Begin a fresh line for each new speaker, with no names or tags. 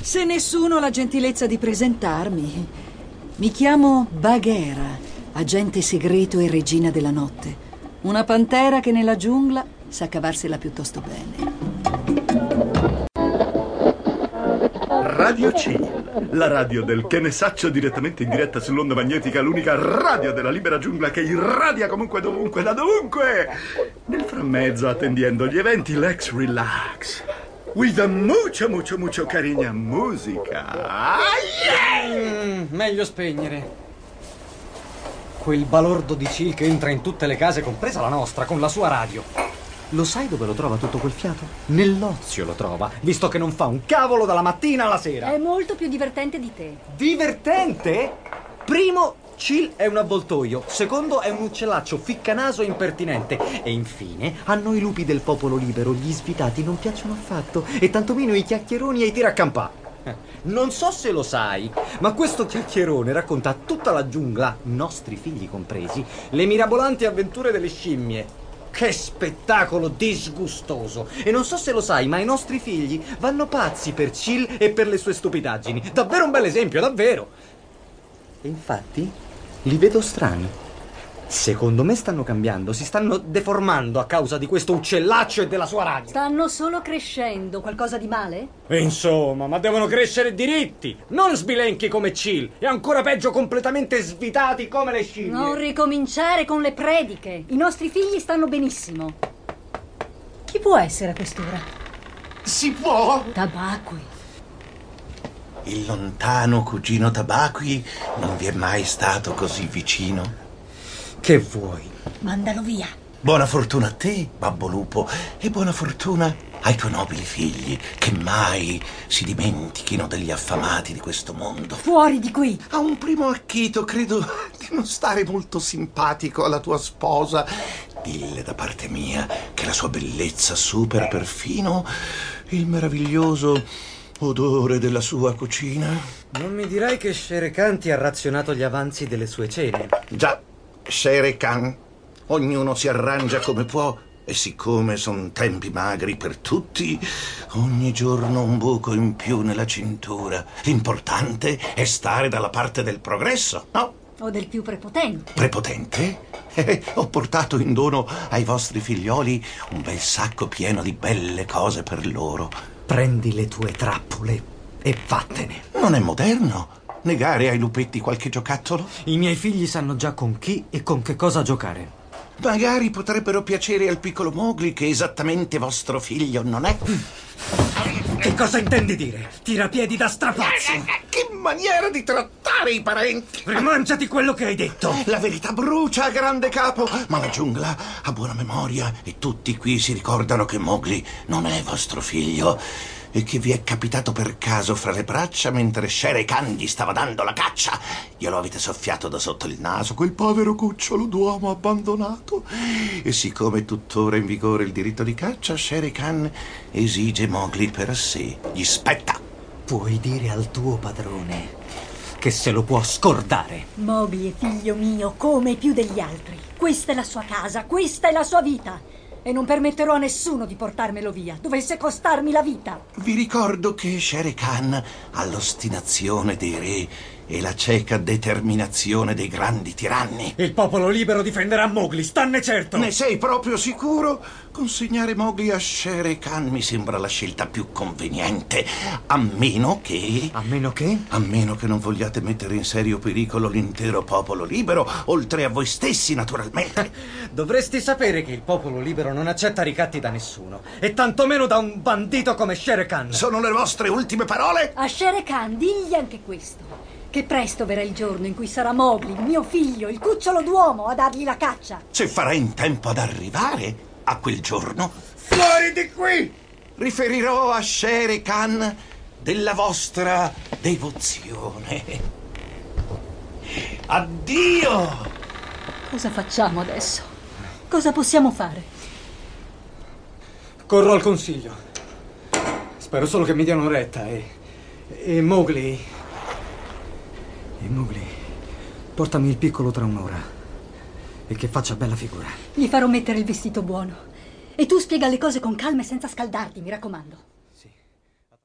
Se nessuno ha la gentilezza di presentarmi, mi chiamo Baghera, agente segreto e regina della notte. Una pantera che nella giungla sa cavarsela piuttosto bene.
Radio Chill, la radio del che ne saccio direttamente in diretta sull'onda magnetica, l'unica radio della libera giungla che irradia comunque dovunque, da dovunque. Nel frammezzo, attendendo gli eventi, l'ex relax. With a mucho, mucho, mucho cariña musica. Ah, yeah!
Mm, meglio spegnere. Quel balordo di Chill che entra in tutte le case, compresa la nostra, con la sua radio. Lo sai dove lo trova tutto quel fiato? Nell'ozio lo trova, visto che non fa un cavolo dalla mattina alla sera.
È molto più divertente di te.
Divertente? Primo, Chill è un avvoltoio. Secondo, è un uccellaccio ficcanaso e impertinente. E infine, a noi lupi del popolo libero gli svitati non piacciono affatto. E tantomeno i chiacchieroni e i tiracampà. Non so se lo sai, ma questo chiacchierone racconta a tutta la giungla, nostri figli compresi, le mirabolanti avventure delle scimmie. Che spettacolo disgustoso! E non so se lo sai, ma i nostri figli vanno pazzi per Chill e per le sue stupidaggini. Davvero un bel esempio, davvero! E infatti li vedo strani. Secondo me stanno cambiando, si stanno deformando a causa di questo uccellaccio e della sua radio.
Stanno solo crescendo. Qualcosa di male?
E insomma, ma devono crescere diritti, non sbilenchi come Chill e ancora peggio completamente svitati come le scimmie.
Non ricominciare con le prediche. I nostri figli stanno benissimo. Chi può essere a quest'ora?
Si può?
Tabacqui.
Il lontano cugino Tabacqui non vi è mai stato così vicino?
Che vuoi?
Mandalo via.
Buona fortuna a te, babbo lupo, e buona fortuna ai tuoi nobili figli, che mai si dimentichino degli affamati di questo mondo.
Fuori di qui.
A un primo acchito credo di non stare molto simpatico alla tua sposa. Dille da parte mia che la sua bellezza supera perfino il meraviglioso odore della sua cucina.
Non mi dirai che Shere Khan ti ha razionato gli avanzi delle sue cene.
Già, Shere Khan, ognuno si arrangia come può. E siccome sono tempi magri per tutti, ogni giorno un buco in più nella cintura. L'importante è stare dalla parte del progresso, no?
O del più prepotente.
Prepotente? Eh, ho portato in dono ai vostri figlioli un bel sacco pieno di belle cose per loro.
Prendi le tue trappole e vattene.
Non è moderno negare ai lupetti qualche giocattolo?
I miei figli sanno già con chi e con che cosa giocare.
Magari potrebbero piacere al piccolo Mowgli che esattamente vostro figlio non è.
Che cosa intendi dire? Tirapiedi da strapazzo!
Che maniera di trattare i parenti!
Rimangiati quello che hai detto!
La verità brucia grande capo, ma la giungla ha buona memoria e tutti qui si ricordano che Mowgli non è vostro figlio e che vi è capitato per caso fra le braccia mentre Shere Khan gli stava dando la caccia. Glielo avete soffiato da sotto il naso, quel povero cucciolo d'uomo abbandonato. E siccome è tuttora in vigore il diritto di caccia, Shere Khan esige Mowgli per sé. Gli spetta.
Puoi dire al tuo padrone che se lo può scordare.
Mowgli è figlio mio come più degli altri. Questa è la sua casa, questa è la sua vita. E non permetterò a nessuno di portarmelo via, dovesse costarmi la vita.
Vi ricordo che Shere Khan ha l'ostinazione dei re e la cieca determinazione dei grandi tiranni.
Il popolo libero difenderà Mowgli, stanne certo!
Ne sei proprio sicuro? Consegnare Mowgli a Shere Khan mi sembra la scelta più conveniente. A meno che.
A meno che?
A meno che non vogliate mettere in serio pericolo l'intero popolo libero, oltre a voi stessi, naturalmente.
Dovresti sapere che il popolo libero non accetta ricatti da nessuno, e tantomeno da un bandito come Shere Khan.
Sono le vostre ultime parole?
A Shere Khan digli anche questo. Che presto verrà il giorno in cui sarà Mowgli, mio figlio, il cucciolo d'uomo, a dargli la caccia.
Se farà in tempo ad arrivare a quel giorno,
Fuori di qui!
riferirò a Shere Khan della vostra devozione. Addio!
Cosa facciamo adesso? Cosa possiamo fare?
Corro al consiglio. Spero solo che mi diano retta e. E Mowgli. E. Portami il piccolo tra un'ora. E che faccia bella figura.
Gli farò mettere il vestito buono. E tu spiega le cose con calma e senza scaldarti, mi raccomando.